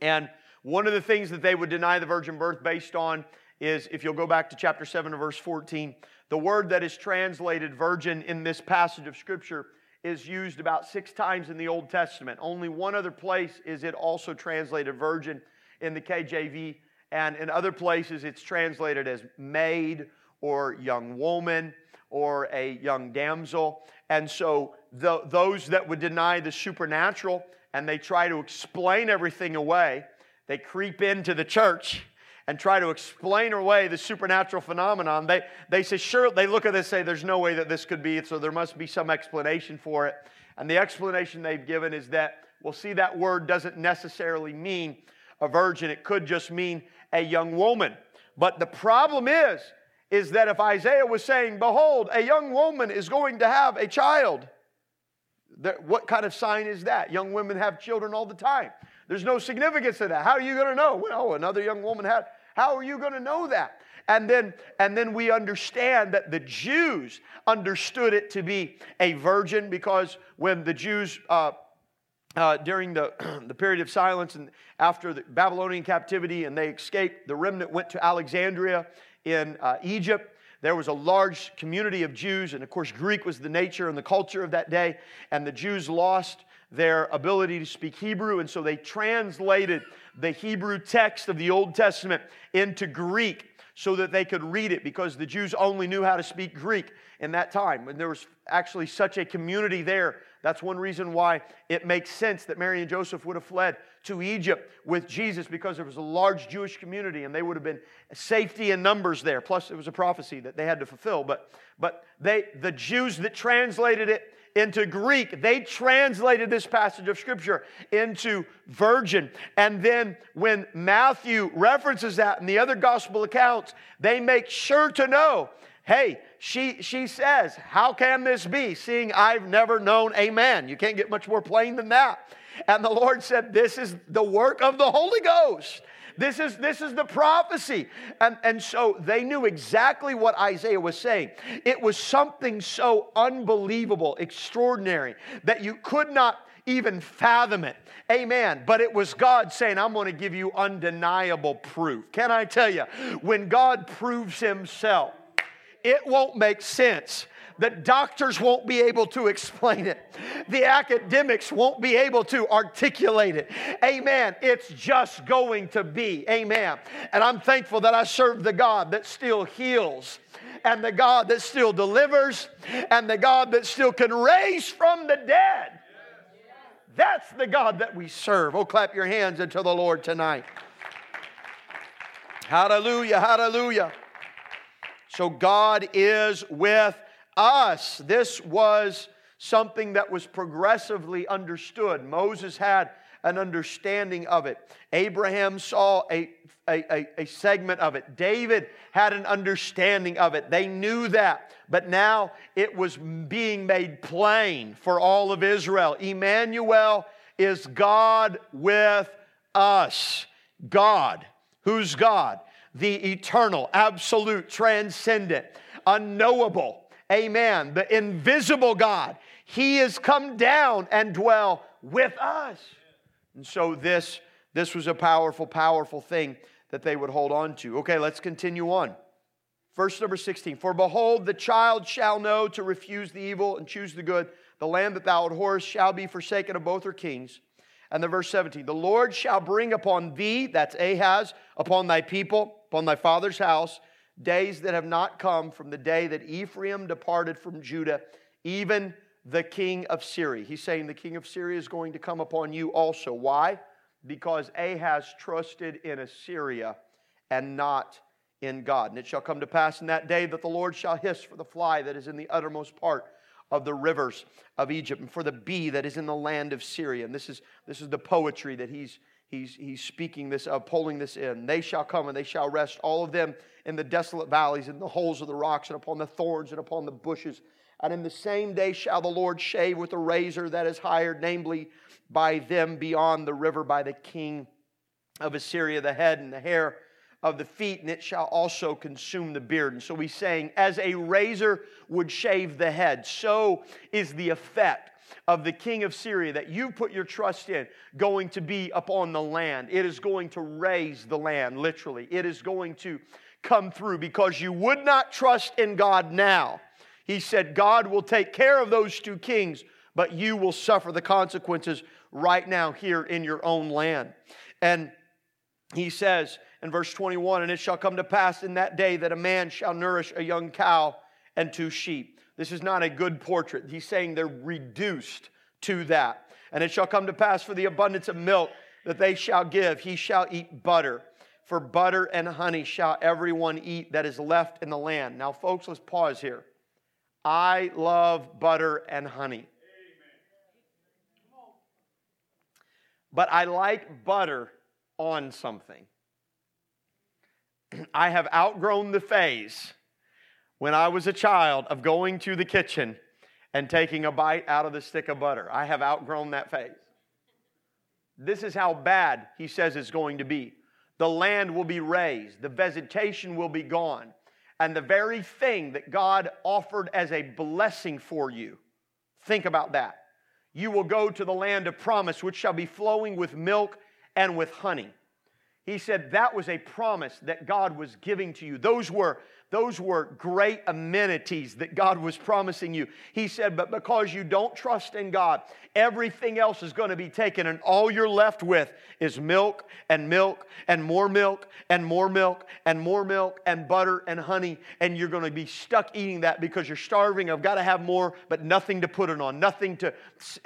And one of the things that they would deny the virgin birth based on is if you'll go back to chapter 7 verse 14, the word that is translated virgin in this passage of Scripture is used about six times in the Old Testament. Only one other place is it also translated virgin in the KJV, and in other places it's translated as maid or young woman or a young damsel. And so the, those that would deny the supernatural and they try to explain everything away, they creep into the church and try to explain away the supernatural phenomenon, they, they say, sure, they look at this say, there's no way that this could be, so there must be some explanation for it. And the explanation they've given is that, well, see, that word doesn't necessarily mean a virgin, it could just mean a young woman. But the problem is, is that if Isaiah was saying, Behold, a young woman is going to have a child, what kind of sign is that? Young women have children all the time. There's no significance to that. How are you going to know? Well, another young woman had. How are you going to know that? And then, and then we understand that the Jews understood it to be a virgin because when the Jews, uh, uh, during the, the period of silence and after the Babylonian captivity and they escaped, the remnant went to Alexandria in uh, Egypt. There was a large community of Jews, and of course, Greek was the nature and the culture of that day, and the Jews lost their ability to speak Hebrew, and so they translated the Hebrew text of the Old Testament into Greek so that they could read it because the Jews only knew how to speak Greek in that time. And there was actually such a community there. That's one reason why it makes sense that Mary and Joseph would have fled to Egypt with Jesus because there was a large Jewish community and they would have been safety in numbers there. Plus, it was a prophecy that they had to fulfill. But, but they, the Jews that translated it into Greek. They translated this passage of Scripture into virgin. And then when Matthew references that in the other gospel accounts, they make sure to know hey, she, she says, How can this be, seeing I've never known a man? You can't get much more plain than that. And the Lord said, This is the work of the Holy Ghost. This is, this is the prophecy. And, and so they knew exactly what Isaiah was saying. It was something so unbelievable, extraordinary, that you could not even fathom it. Amen. But it was God saying, I'm going to give you undeniable proof. Can I tell you, when God proves himself, it won't make sense The doctors won't be able to explain it. The academics won't be able to articulate it. Amen. It's just going to be. Amen. And I'm thankful that I serve the God that still heals and the God that still delivers and the God that still can raise from the dead. That's the God that we serve. Oh, clap your hands unto the Lord tonight. Hallelujah, hallelujah. So God is with us. This was something that was progressively understood. Moses had an understanding of it. Abraham saw a, a, a, segment of it. David had an understanding of it. They knew that. But now it was being made plain for all of Israel. Emmanuel is God with us. God. Who's God? The eternal, absolute, transcendent, unknowable. Amen. The invisible God. He has come down and dwell with us. And so this, this was a powerful, powerful thing that they would hold on to. Okay, let's continue on. Verse number 16 For behold, the child shall know to refuse the evil and choose the good. The land that thou abhorrest shall be forsaken of both her kings. And the verse 17 The Lord shall bring upon thee, that's Ahaz, upon thy people, upon thy father's house, days that have not come from the day that Ephraim departed from Judah, even the king of Syria. He's saying the king of Syria is going to come upon you also. Why? Because Ahaz trusted in Assyria and not in God. And it shall come to pass in that day that the Lord shall hiss for the fly that is in the uttermost part of the rivers of Egypt and for the bee that is in the land of Syria. And this is, this is the poetry that he's, he's, he's speaking this of, pulling this in. They shall come and they shall rest, all of them in the desolate valleys, in the holes of the rocks, and upon the thorns, and upon the bushes and in the same day shall the Lord shave with a razor that is hired, namely by them beyond the river, by the king of Assyria, the head and the hair of the feet, and it shall also consume the beard. And so he's saying, as a razor would shave the head, so is the effect of the king of Syria that you put your trust in going to be upon the land. It is going to raze the land, literally. It is going to come through because you would not trust in God now he said, God will take care of those two kings, but you will suffer the consequences right now here in your own land. And he says in verse 21 And it shall come to pass in that day that a man shall nourish a young cow and two sheep. This is not a good portrait. He's saying they're reduced to that. And it shall come to pass for the abundance of milk that they shall give, he shall eat butter. For butter and honey shall everyone eat that is left in the land. Now, folks, let's pause here. I love butter and honey. But I like butter on something. I have outgrown the phase when I was a child of going to the kitchen and taking a bite out of the stick of butter. I have outgrown that phase. This is how bad he says it's going to be. The land will be razed, the vegetation will be gone and the very thing that God offered as a blessing for you. Think about that. You will go to the land of promise, which shall be flowing with milk and with honey. He said that was a promise that God was giving to you. Those were those were great amenities that God was promising you. He said, But because you don't trust in God, everything else is going to be taken, and all you're left with is milk and milk and more milk and more milk and more milk and butter and honey. And you're going to be stuck eating that because you're starving. I've got to have more, but nothing to put it on, nothing to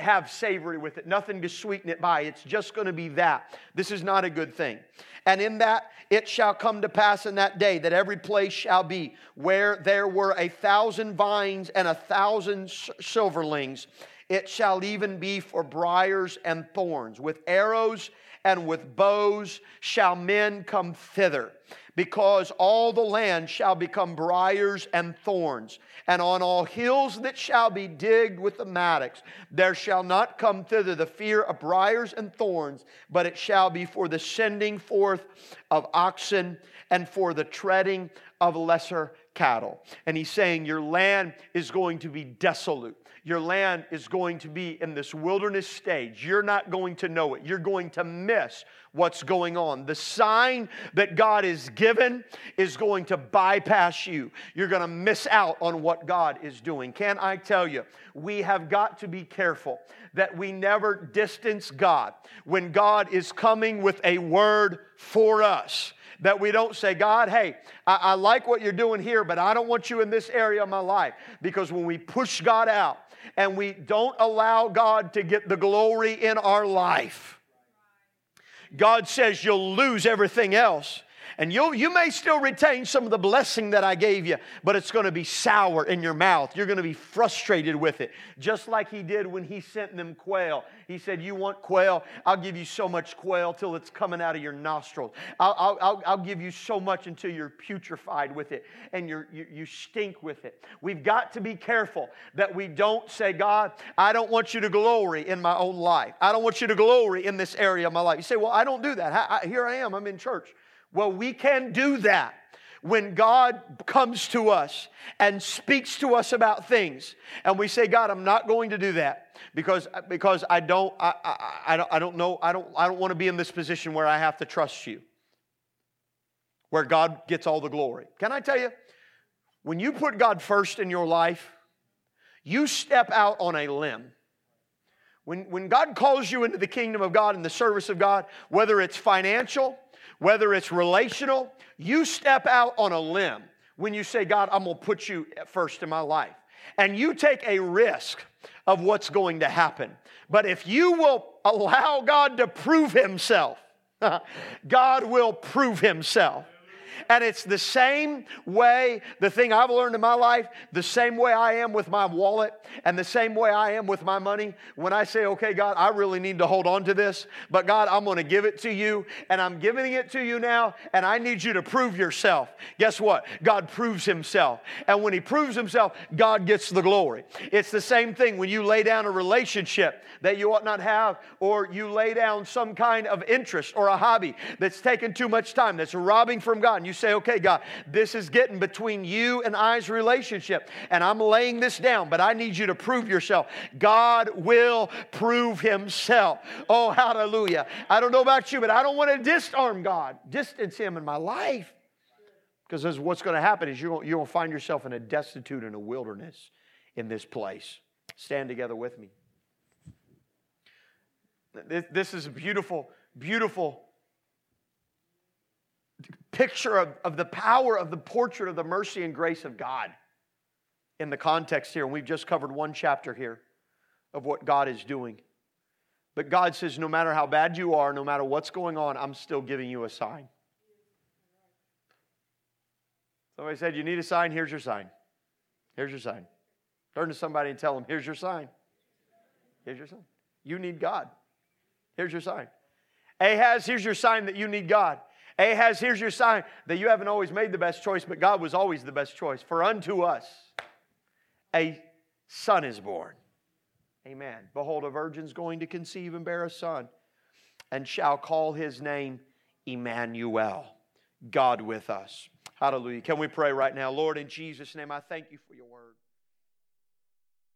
have savory with it, nothing to sweeten it by. It's just going to be that. This is not a good thing. And in that it shall come to pass in that day that every place shall be where there were a thousand vines and a thousand silverlings. It shall even be for briars and thorns. With arrows and with bows shall men come thither because all the land shall become briars and thorns. And on all hills that shall be digged with the mattocks, there shall not come thither the fear of briars and thorns, but it shall be for the sending forth of oxen and for the treading of lesser cattle. And he's saying, Your land is going to be desolate. Your land is going to be in this wilderness stage. You're not going to know it. You're going to miss what's going on. The sign that God is given is going to bypass you. You're going to miss out on what God is doing. Can I tell you, we have got to be careful that we never distance God when God is coming with a word for us that we don't say, God, hey, I, I, like what you're doing here, but I don't want you in this area of my life. Because when we push God out and we don't allow God to get the glory in our life, God says you'll lose everything else and you you may still retain some of the blessing that I gave you, but it's going to be sour in your mouth. You're going to be frustrated with it, just like he did when he sent them quail. He said, You want quail? I'll give you so much quail till it's coming out of your nostrils. I'll, I'll, I'll give you so much until you're putrefied with it and you, you stink with it. We've got to be careful that we don't say, God, I don't want you to glory in my own life. I don't want you to glory in this area of my life. You say, Well, I don't do that. I, I, here I am, I'm in church. Well, we can do that when God comes to us and speaks to us about things, and we say, God, I'm not going to do that because, because I, don't, I, I, I, don't, I don't know, I don't, I don't want to be in this position where I have to trust you, where God gets all the glory. Can I tell you, when you put God first in your life, you step out on a limb. When, when God calls you into the kingdom of God and the service of God, whether it's financial, whether it's relational, you step out on a limb when you say, God, I'm going to put you first in my life. And you take a risk of what's going to happen. But if you will allow God to prove Himself, God will prove Himself. And it's the same way, the thing I've learned in my life, the same way I am with my wallet, and the same way I am with my money. When I say, okay, God, I really need to hold on to this, but God, I'm going to give it to you, and I'm giving it to you now, and I need you to prove yourself. Guess what? God proves himself. And when he proves himself, God gets the glory. It's the same thing when you lay down a relationship that you ought not have, or you lay down some kind of interest or a hobby that's taking too much time, that's robbing from God. And you say, okay, God, this is getting between you and I's relationship, and I'm laying this down, but I need you to prove yourself. God will prove himself. Oh, hallelujah. I don't know about you, but I don't want to disarm God, distance him in my life. Because what's going to happen is you're going to find yourself in a destitute in a wilderness in this place. Stand together with me. This is a beautiful, beautiful picture of, of the power of the portrait of the mercy and grace of God in the context here. And we've just covered one chapter here of what God is doing. But God says, no matter how bad you are, no matter what's going on, I'm still giving you a sign. Somebody said, You need a sign? Here's your sign. Here's your sign. Turn to somebody and tell them, Here's your sign. Here's your sign. You need God. Here's your sign. Ahaz, here's your sign that you need God. Ahaz, here's your sign that you haven't always made the best choice, but God was always the best choice. For unto us a son is born. Amen. Behold, a virgin's going to conceive and bear a son, and shall call his name Emmanuel, God with us. Hallelujah. Can we pray right now? Lord, in Jesus' name, I thank you for your word.